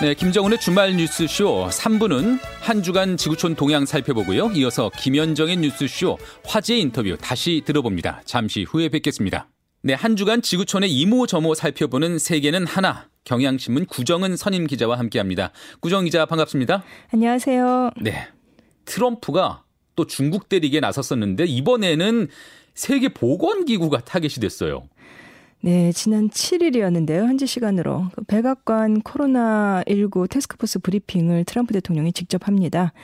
네, 김정은의 주말 뉴스쇼 3부는 한 주간 지구촌 동향 살펴보고요. 이어서 김현정의 뉴스쇼 화제 인터뷰 다시 들어봅니다. 잠시 후에 뵙겠습니다. 네, 한 주간 지구촌의 이모저모 살펴보는 세계는 하나. 경향신문 구정은 선임 기자와 함께합니다. 구정 기자 반갑습니다. 안녕하세요. 네, 트럼프가 또 중국 대리기에 나섰었는데 이번에는 세계 보건기구가 타겟이 됐어요. 네, 지난 7일이었는데요. 현지 시간으로 그 백악관 코로나19 테스크포스 브리핑을 트럼프 대통령이 직접 합니다.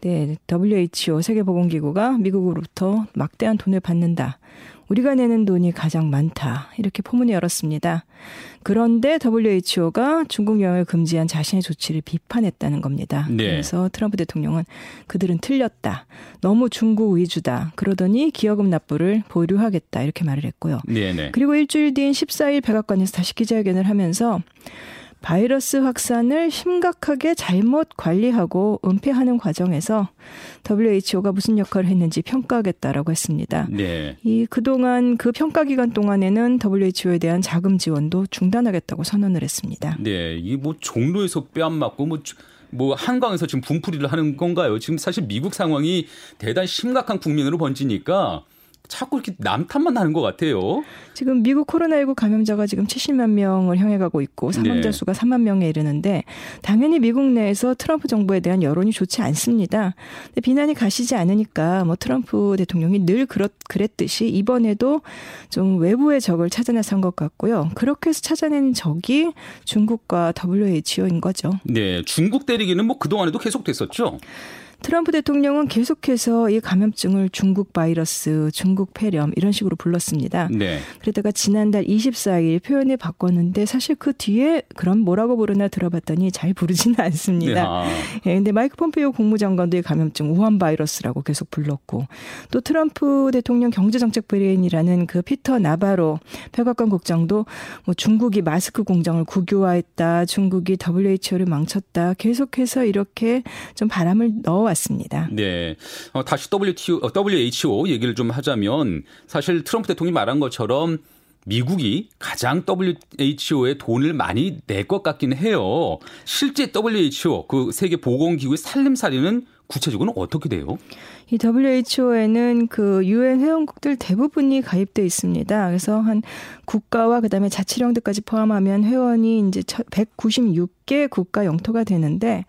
네, WHO 세계보건기구가 미국으로부터 막대한 돈을 받는다. 우리가 내는 돈이 가장 많다. 이렇게 포문을 열었습니다. 그런데 WHO가 중국 여행을 금지한 자신의 조치를 비판했다는 겁니다. 네. 그래서 트럼프 대통령은 그들은 틀렸다. 너무 중국 위주다. 그러더니 기여금 납부를 보류하겠다. 이렇게 말을 했고요. 네네. 네. 그리고 일주일 뒤인 14일 백악관에서 다시 기자회견을 하면서 바이러스 확산을 심각하게 잘못 관리하고 은폐하는 과정에서 WHO가 무슨 역할을 했는지 평가하겠다라고 했습니다. 네. 이 그동안 그 평가 기간 동안에는 WHO에 대한 자금 지원도 중단하겠다고 선언을 했습니다. 네, 이 뭐 종로에서 뺨 맞고 뭐뭐 한강에서 지금 분풀이를 하는 건가요? 지금 사실 미국 상황이 대단히 심각한 국민으로 번지니까 자꾸 이렇게 남탓만 하는 것 같아요. 지금 미국 코로나19 감염자가 지금 70만 명을 향해 가고 있고 사망자 네. 수가 3만 명에 이르는데 당연히 미국 내에서 트럼프 정부에 대한 여론이 좋지 않습니다. 근데 비난이 가시지 않으니까 뭐 트럼프 대통령이 늘 그렇, 그랬듯이 이번에도 좀 외부의 적을 찾아내서 것 같고요. 그렇게 해서 찾아낸 적이 중국과 WHO인 거죠. 네, 중국 때리기는 뭐 그동안에도 계속됐었죠. 트럼프 대통령은 계속해서 이 감염증을 중국 바이러스, 중국 폐렴 이런 식으로 불렀습니다. 네. 그러다가 지난달 24일 표현을 바꿨는데 사실 그 뒤에 그럼 뭐라고 부르나 들어봤더니 잘 부르지는 않습니다. 네. 아. 예, 근데 마이크 폼페이오 국무장관도 이 감염증 우한 바이러스라고 계속 불렀고 또 트럼프 대통령 경제정책 브레인이라는 그 피터 나바로 백악관 국장도 뭐 중국이 마스크 공장을 국유화했다, 중국이 WHO를 망쳤다, 계속해서 이렇게 좀 바람을 넣어 왔습니다. 네. 어, 다시 WTO, WHO 어, 얘기를 좀 하자면 사실 트럼프 대통령이 말한 것처럼 미국이 가장 WHO에 돈을 많이 낼 것 같긴 해요. 실제 WHO 그 세계 보건기구의 살림살이는 구체적으로는 어떻게 돼요? 이 WHO에는 그 유엔 회원국들 대부분이 가입돼 있습니다. 그래서 한 국가와 그다음에 자치령들까지 포함하면 회원이 이제 196개 국가 영토가 되는데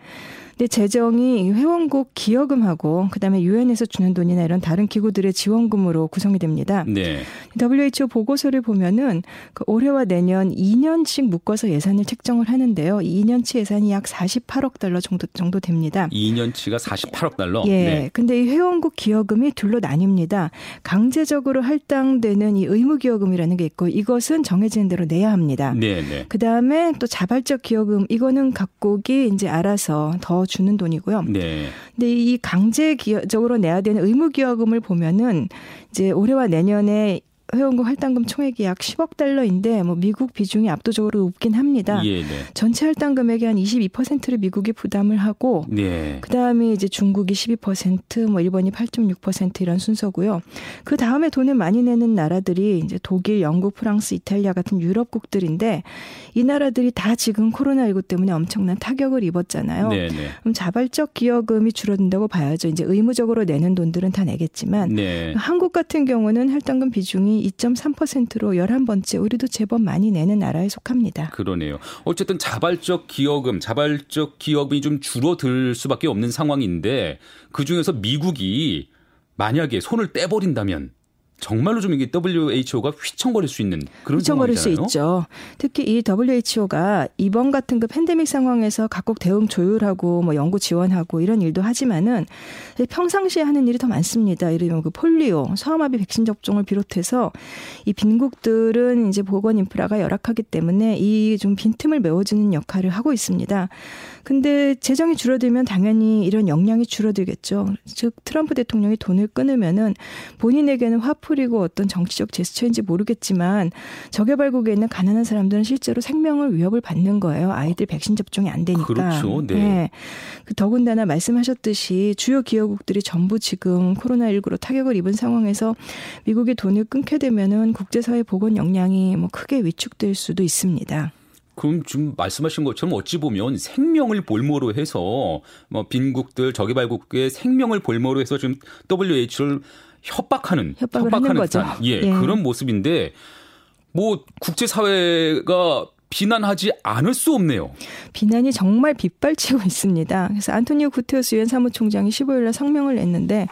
근데 재정이 회원국 기여금하고 그다음에 유엔에서 주는 돈이나 이런 다른 기구들의 지원금으로 구성이 됩니다. 네. WHO 보고서를 보면은 그 올해와 내년 2년씩 묶어서 예산을 책정을 하는데요. 2년치 예산이 약 48억 달러 정도 정도 됩니다. 2년치가 48억 달러. 예. 네. 근데 이 회원국 기여금이 둘로 나뉩니다. 강제적으로 할당되는 이 의무 기여금이라는 게 있고 이것은 정해진 대로 내야 합니다. 네, 네. 그다음에 또 자발적 기여금 이거는 각국이 이제 알아서 더 주는 돈이고요. 네. 근데 이 강제 기여적으로 내야 되는 의무 기여금을 보면은 이제 올해와 내년에 회원국 할당금 총액이 약 10억 달러인데 뭐 미국 비중이 압도적으로 높긴 합니다. 예, 네. 전체 할당 금액의 한 22%를 미국이 부담을 하고 네. 그다음에 이제 중국이 12%뭐 일본이 8.6% 이런 순서고요. 그 다음에 돈을 많이 내는 나라들이 이제 독일, 영국, 프랑스, 이탈리아 같은 유럽국들인데 이 나라들이 다 지금 코로나19 때문에 엄청난 타격을 입었잖아요. 네, 네. 그럼 자발적 기여금이 줄어든다고 봐야죠. 이제 의무적으로 내는 돈들은 다 내겠지만 네. 한국 같은 경우는 할당금 비중이 2.3%로 11번째 우리도 제법 많이 내는 나라에 속합니다. 그러네요. 어쨌든 자발적 기여금, 자발적 기여금이 좀 줄어들 수밖에 없는 상황인데 그중에서 미국이 만약에 손을 떼버린다면 정말로 좀 이게 WHO가 휘청거릴 수 있는 그런 휘청거릴 상황이잖아요. 수 있죠. 특히 이 WHO가 이번 같은 그 팬데믹 상황에서 각국 대응 조율하고 뭐 연구 지원하고 이런 일도 하지만은 평상시에 하는 일이 더 많습니다. 예를 들면 그 폴리오, 소아마비 백신 접종을 비롯해서 이 빈국들은 이제 보건 인프라가 열악하기 때문에 이 좀 빈틈을 메워주는 역할을 하고 있습니다. 근데 재정이 줄어들면 당연히 이런 역량이 줄어들겠죠. 즉 트럼프 대통령이 돈을 끊으면은 본인에게는 화풀 이고 어떤 정치적 제스처인지 모르겠지만 저개발국에 있는 가난한 사람들은 실제로 생명을 위협을 받는 거예요. 아이들 백신 접종이 안 되니까. 그렇죠. 네. 네. 그 더군다나 말씀하셨듯이 주요 기업국들이 전부 지금 코로나19로 타격을 입은 상황에서 미국이 돈을 끊게 되면은 국제사회 보건 역량이 뭐 크게 위축될 수도 있습니다. 그럼 지금 말씀하신 것처럼 어찌 보면 생명을 볼모로 해서 뭐 빈국들 저개발국의 생명을 볼모로 해서 지금 WHO를 협박하는 협박하는 거죠. 예, 예, 그런 모습인데 뭐 국제 사회가 비난하지 않을 수 없네요. 비난이 정말 빗발치고 있습니다. 그래서 안토니오 구테우스 유엔 사무총장이 15일 날 성명을 냈는데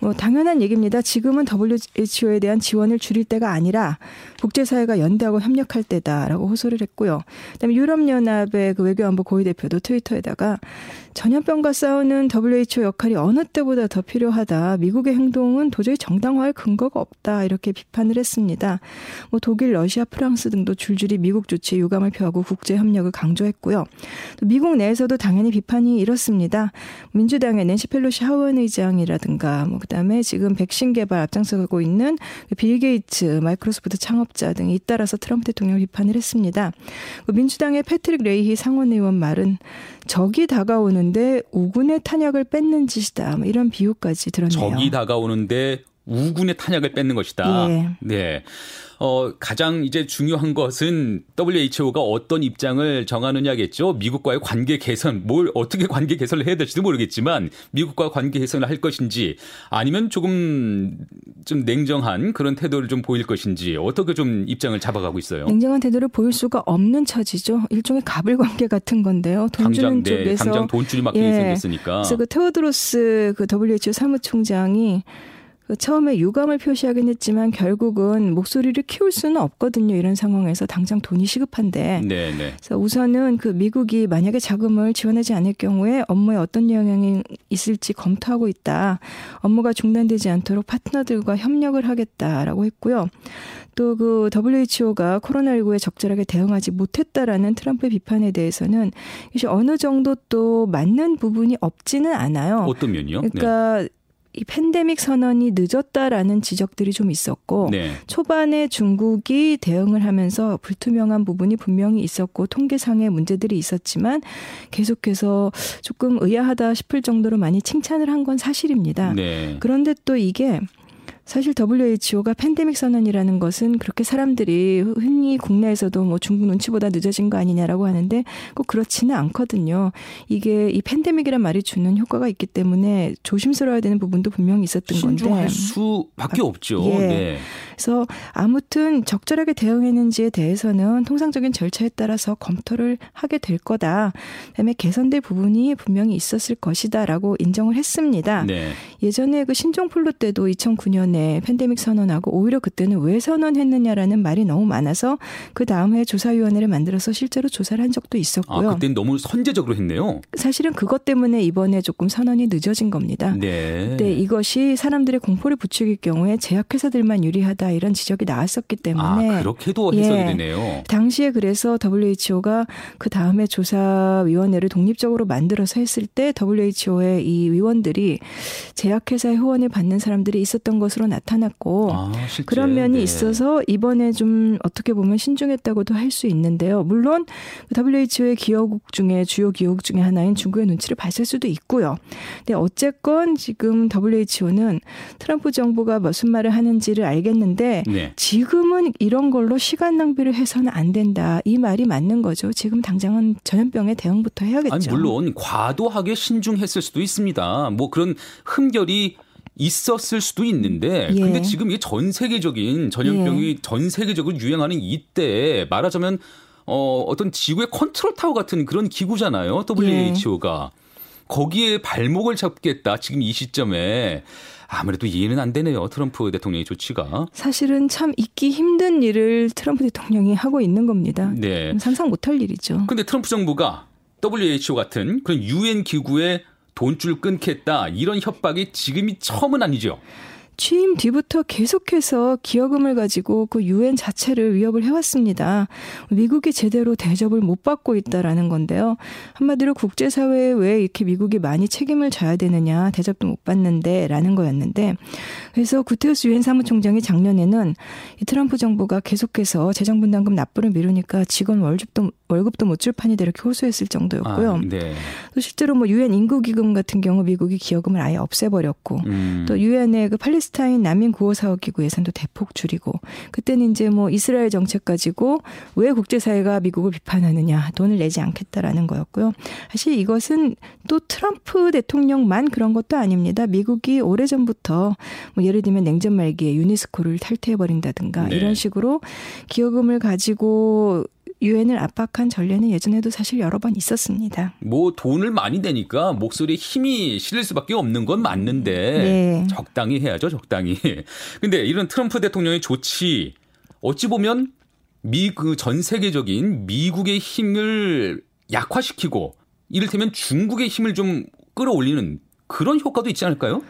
뭐 당연한 얘기입니다. 지금은 WHO에 대한 지원을 줄일 때가 아니라 국제사회가 연대하고 협력할 때다라고 호소를 했고요. 그다음에 유럽연합의 그 외교안보 고위 대표도 트위터에다가 전염병과 싸우는 WHO 역할이 어느 때보다 더 필요하다. 미국의 행동은 도저히 정당화할 근거가 없다. 이렇게 비판을 했습니다. 뭐 독일, 러시아, 프랑스 등도 줄줄이 미국 조치에 유감을 표하고 국제 협력을 강조했고요. 또 미국 내에서도 당연히 비판이 이렇습니다. 민주당의 낸시 펠로시 하원 의장이라든가 뭐에 지금 백신 개발 앞장서고 있는 빌 게이츠 마이크로소프트 창업자 등이 잇따라서 트럼프 대통령을 비판을 했습니다. 그 민주당의 패트릭 레이히 상원 의원 말은 적이 다가오는데 우군의 탄약을 뺏는 짓이다. 뭐 이런 비유까지 들었네요. 적이 다가오는데 우군의 탄약을 뺏는 것이다. 예. 네. 어, 가장 이제 중요한 것은 WHO가 어떤 입장을 정하느냐겠죠. 미국과의 관계 개선, 뭘 어떻게 관계 개선을 해야 될지도 모르겠지만 미국과 관계 개선을 할 것인지 아니면 조금 좀 냉정한 그런 태도를 좀 보일 것인지 어떻게 좀 입장을 잡아가고 있어요. 냉정한 태도를 보일 수가 없는 처지죠. 일종의 갑을 관계 같은 건데요. 돈 당장, 주는 네, 쪽에서 당장 돈줄이 막히게 예. 생겼으니까. 그래서 그 테오드로스 그 WHO 사무총장이 그 처음에 유감을 표시하긴 했지만 결국은 목소리를 키울 수는 없거든요. 이런 상황에서 당장 돈이 시급한데. 네네. 네. 그래서 우선은 그 미국이 만약에 자금을 지원하지 않을 경우에 업무에 어떤 영향이 있을지 검토하고 있다. 업무가 중단되지 않도록 파트너들과 협력을 하겠다라고 했고요. 또 그 WHO가 코로나19에 적절하게 대응하지 못했다라는 트럼프의 비판에 대해서는 이제 어느 정도 또 맞는 부분이 없지는 않아요. 어떤 면이요? 그러니까 네. 이 팬데믹 선언이 늦었다라는 지적들이 좀 있었고 네. 초반에 중국이 대응을 하면서 불투명한 부분이 분명히 있었고 통계상의 문제들이 있었지만 계속해서 조금 의아하다 싶을 정도로 많이 칭찬을 한 건 사실입니다. 네. 그런데 또 이게 사실 WHO가 팬데믹 선언이라는 것은 그렇게 사람들이 흔히 국내에서도 뭐 중국 눈치보다 늦어진 거 아니냐라고 하는데 꼭 그렇지는 않거든요. 이게 이 팬데믹이란 말이 주는 효과가 있기 때문에 조심스러워야 되는 부분도 분명히 있었던 신중할 건데. 수밖에 아, 없죠. 예. 네. 그래서 아무튼 적절하게 대응했는지에 대해서는 통상적인 절차에 따라서 검토를 하게 될 거다. 그다음에 개선될 부분이 분명히 있었을 것이다라고 인정을 했습니다. 네. 예전에 그 신종 플루 때도 2009년 전에 팬데믹 선언하고 오히려 그때는 왜 선언했느냐라는 말이 너무 많아서 그 다음에 조사위원회를 만들어서 실제로 조사를 한 적도 있었고요. 아, 그때는 너무 선제적으로 했네요. 사실은 그것 때문에 이번에 조금 선언이 늦어진 겁니다. 네. 그때 이것이 사람들의 공포를 부추길 경우에 제약회사들만 유리하다 이런 지적이 나왔었기 때문에 아, 그렇게도 해석이 예, 되네요. 당시에 그래서 WHO가 그 다음에 조사위원회를 독립적으로 만들어서 했을 때 WHO의 이 위원들이 제약회사의 후원을 받는 사람들이 있었던 것으로 것으로 나타났고 아, 그런 면이 네. 있어서 이번에 좀 어떻게 보면 신중했다고도 할 수 있는데요. 물론 WHO의 기여국 중에 주요 기여국 중에 하나인 중국의 눈치를 봤을 수도 있고요. 근데 어쨌건 지금 WHO는 트럼프 정부가 무슨 말을 하는지를 알겠는데 네. 지금은 이런 걸로 시간 낭비를 해서는 안 된다. 이 말이 맞는 거죠. 지금 당장은 전염병에 대응부터 해야겠죠. 아니, 물론 과도하게 신중했을 수도 있습니다. 뭐 그런 흠결이 있었을 수도 있는데 예. 근데 지금 이게 전 세계적인 전염병이 예. 전 세계적으로 유행하는 이때 말하자면 어 어떤 지구의 컨트롤 타워 같은 그런 기구잖아요. WHO가. 예. 거기에 발목을 잡겠다. 지금 이 시점에 아무래도 이해는 안 되네요. 트럼프 대통령의 조치가. 사실은 참 잊기 힘든 일을 트럼프 대통령이 하고 있는 겁니다. 네. 상상 못할 일이죠. 근데 트럼프 정부가 WHO 같은 그런 유엔 기구에 돈줄 끊겠다 이런 협박이 지금이 처음은 아니죠. 취임 뒤부터 계속해서 기여금을 가지고 그 유엔 자체를 위협을 해왔습니다. 미국이 제대로 대접을 못 받고 있다라는 건데요. 한마디로 국제사회에 왜 이렇게 미국이 많이 책임을 져야 되느냐, 대접도 못 받는데라는 거였는데, 그래서 구테우스 유엔 사무총장이 작년에는 이 트럼프 정부가 계속해서 재정분담금 납부를 미루니까 직원 월급도 월급도 못 줄 판이다 이렇게 호소했을 정도였고요. 아, 네. 또 실제로 뭐 유엔 인구기금 같은 경우 미국이 기여금을 아예 없애버렸고, 음. 또 유엔의 그 팔레 팔레스타인 난민 구호 사업 기구 예산도 대폭 줄이고 그때는 이제 뭐 이스라엘 정책 가지고 왜 국제사회가 미국을 비판하느냐 돈을 내지 않겠다라는 거였고요. 사실 이것은 또 트럼프 대통령만 그런 것도 아닙니다. 미국이 오래전부터 뭐 예를 들면 냉전 말기에 유네스코를 탈퇴해 버린다든가 네. 이런 식으로 기여금을 가지고 유엔을 압박한 전례는 예전에도 사실 여러 번 있었습니다. 뭐 돈을 많이 내니까 목소리에 힘이 실릴 수밖에 없는 건 맞는데 네. 적당히 해야죠, 적당히. 근데 이런 트럼프 대통령의 조치 어찌 보면 미 그 전 세계적인 미국의 힘을 약화시키고 이를테면 중국의 힘을 좀 끌어올리는 그런 효과도 있지 않을까요?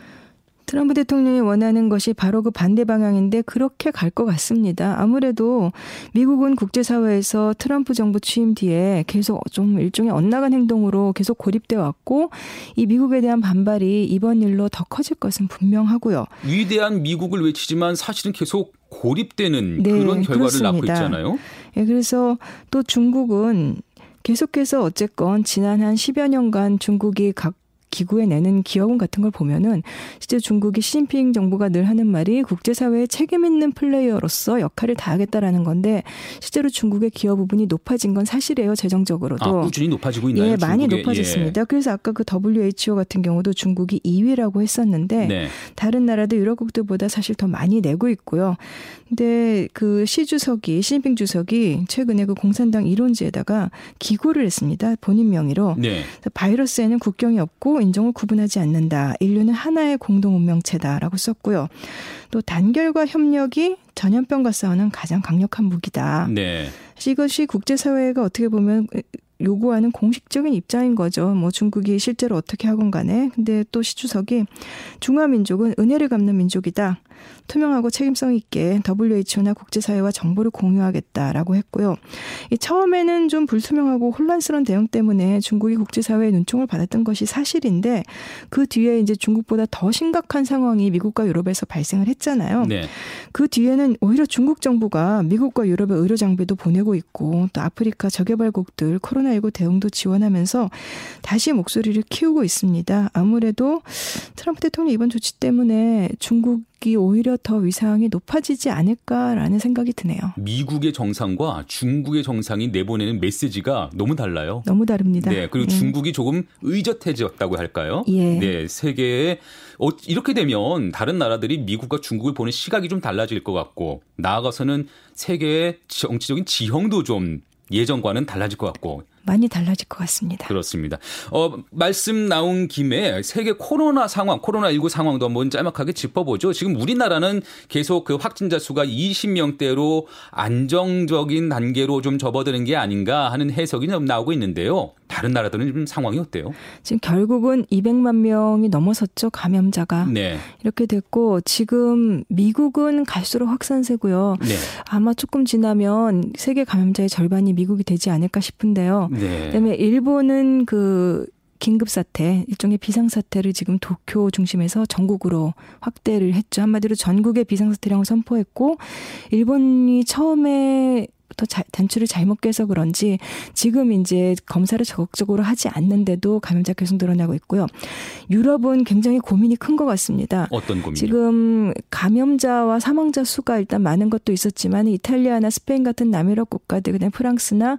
트럼프 대통령이 원하는 것이 바로 그 반대 방향인데 그렇게 갈 것 같습니다. 아무래도 미국은 국제사회에서 트럼프 정부 취임 뒤에 계속 좀 일종의 엇나간 행동으로 계속 고립돼 왔고 이 미국에 대한 반발이 이번 일로 더 커질 것은 분명하고요. 위대한 미국을 외치지만 사실은 계속 고립되는 네, 그런 결과를 그렇습니다. 낳고 있잖아요. 네, 그래서 또 중국은 계속해서 어쨌건 지난 한 10여 년간 중국이 각 기구에 내는 기여금 같은 걸 보면은 실제 중국이 시진핑 정부가 늘 하는 말이 국제사회에 책임 있는 플레이어로서 역할을 다하겠다라는 건데 실제로 중국의 기여 부분이 높아진 건 사실이에요 재정적으로도 아, 꾸준히 높아지고 있나요? 예, 많이 높아졌습니다. 예. 그래서 아까 그 WHO 같은 경우도 중국이 2위라고 했었는데 네. 다른 나라들 유럽국들보다 사실 더 많이 내고 있고요. 근데 그 시 주석이 시진핑 주석이 최근에 그 공산당 이론지에다가 기고를 했습니다. 본인 명의로 네. 바이러스에는 국경이 없고 인종을 구분하지 않는다. 인류는 하나의 공동 운명체다라고 썼고요. 또 단결과 협력이 전염병과 싸우는 가장 강력한 무기다. 네. 이것이 국제사회가 어떻게 보면 요구하는 공식적인 입장인 거죠. 뭐 중국이 실제로 어떻게 하건 간에. 근데 또 시주석이 중화민족은 은혜를 갚는 민족이다. 투명하고 책임성 있게 WHO나 국제사회와 정보를 공유하겠다라고 했고요. 이 처음에는 좀 불투명하고 혼란스러운 대응 때문에 중국이 국제사회의 눈총을 받았던 것이 사실인데 그 뒤에 이제 중국보다 더 심각한 상황이 미국과 유럽에서 발생을 했잖아요. 네. 그 뒤에는 오히려 중국 정부가 미국과 유럽의 의료 장비도 보내고 있고 또 아프리카 저개발국들 코로나19 대응도 지원하면서 다시 목소리를 키우고 있습니다. 아무래도 트럼프 대통령 이번 조치 때문에 중국 미국이 오히려 더 위상이 높아지지 않을까라는 생각이 드네요. 미국의 정상과 중국의 정상이 내보내는 메시지가 너무 달라요. 너무 다릅니다. 네, 그리고 네. 중국이 조금 의젓해졌다고 할까요? 예. 네, 세계에 어, 이렇게 되면 다른 나라들이 미국과 중국을 보는 시각이 좀 달라질 것 같고 나아가서는 세계의 정치적인 지형도 좀 예전과는 달라질 것 같고 많이 달라질 것 같습니다. 그렇습니다. 어, 말씀 나온 김에 세계 코로나 상황, 코로나19 상황도 한번 짤막하게 짚어보죠. 지금 우리나라는 계속 그 확진자 수가 20명대로 안정적인 단계로 좀 접어드는 게 아닌가 하는 해석이 좀 나오고 있는데요. 다른 나라들은 좀 상황이 어때요? 지금 결국은 200만 명이 넘어섰죠 감염자가 네. 이렇게 됐고 지금 미국은 갈수록 확산세고요. 네. 아마 조금 지나면 세계 감염자의 절반이 미국이 되지 않을까 싶은데요. 네. 그다음에 일본은 그 긴급 사태, 일종의 비상 사태를 지금 도쿄 중심에서 전국으로 확대를 했죠. 한마디로 전국의 비상 사태령을 선포했고 일본이 처음에 더 자, 단추를 잘못 깨서 그런지 지금 이제 검사를 적극적으로 하지 않는데도 감염자 계속 늘어나고 있고요. 유럽은 굉장히 고민이 큰 것 같습니다. 어떤 고민이요? 지금 감염자와 사망자 수가 일단 많은 것도 있었지만 이탈리아나 스페인 같은 남유럽 국가들 그다음 프랑스나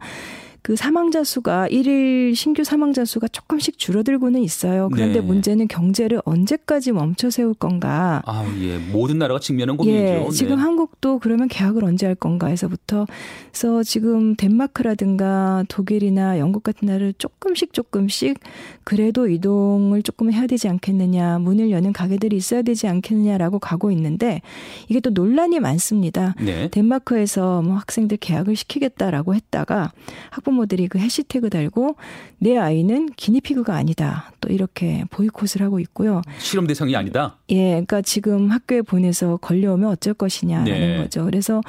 그 사망자 수가 일일 신규 사망자 수가 조금씩 줄어들고는 있어요. 그런데 네. 문제는 경제를 언제까지 멈춰 세울 건가? 아, 예. 모든 나라가 직면한 고민이죠. 예. 네. 지금 한국도 그러면 계약을 언제 할 건가에서부터 그래서 지금 덴마크라든가 독일이나 영국 같은 나라를 조금씩 조금씩 그래도 이동을 조금 해야 되지 않겠느냐. 문을 여는 가게들이 있어야 되지 않겠느냐라고 가고 있는데 이게 또 논란이 많습니다. 네. 덴마크에서 뭐 학생들 계약을 시키겠다라고 했다가 학부 학부모들이 그 해시태그 달고 내 아이는 기니피그가 아니다. 또 이렇게 보이콧을 하고 있고요. 실험 대상이 아니다. 예, 그러니까 지금 학교에 보내서 걸려오면 어쩔 것이냐라는 네. 거죠. 그래서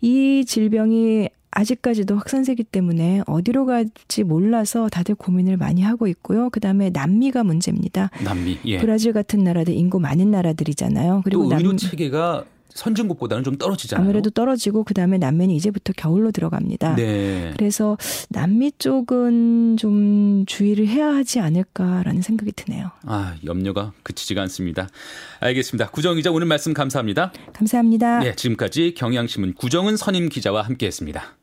이 질병이 아직까지도 확산세기 때문에 어디로 갈지 몰라서 다들 고민을 많이 하고 있고요. 그다음에 남미가 문제입니다. 남미. 예. 브라질 같은 나라들 인구 많은 나라들이잖아요. 그리고 또 의료 체계가 선진국보다는 좀 떨어지잖아요. 아무래도 떨어지고 그다음에 남면이 이제부터 겨울로 들어갑니다. 네. 그래서 남미 쪽은 좀 주의를 해야 하지 않을까라는 생각이 드네요. 아, 염려가 그치지가 않습니다. 알겠습니다. 구정 기자 오늘 말씀 감사합니다. 감사합니다. 네, 지금까지 경향신문 구정은 선임 기자와 함께했습니다.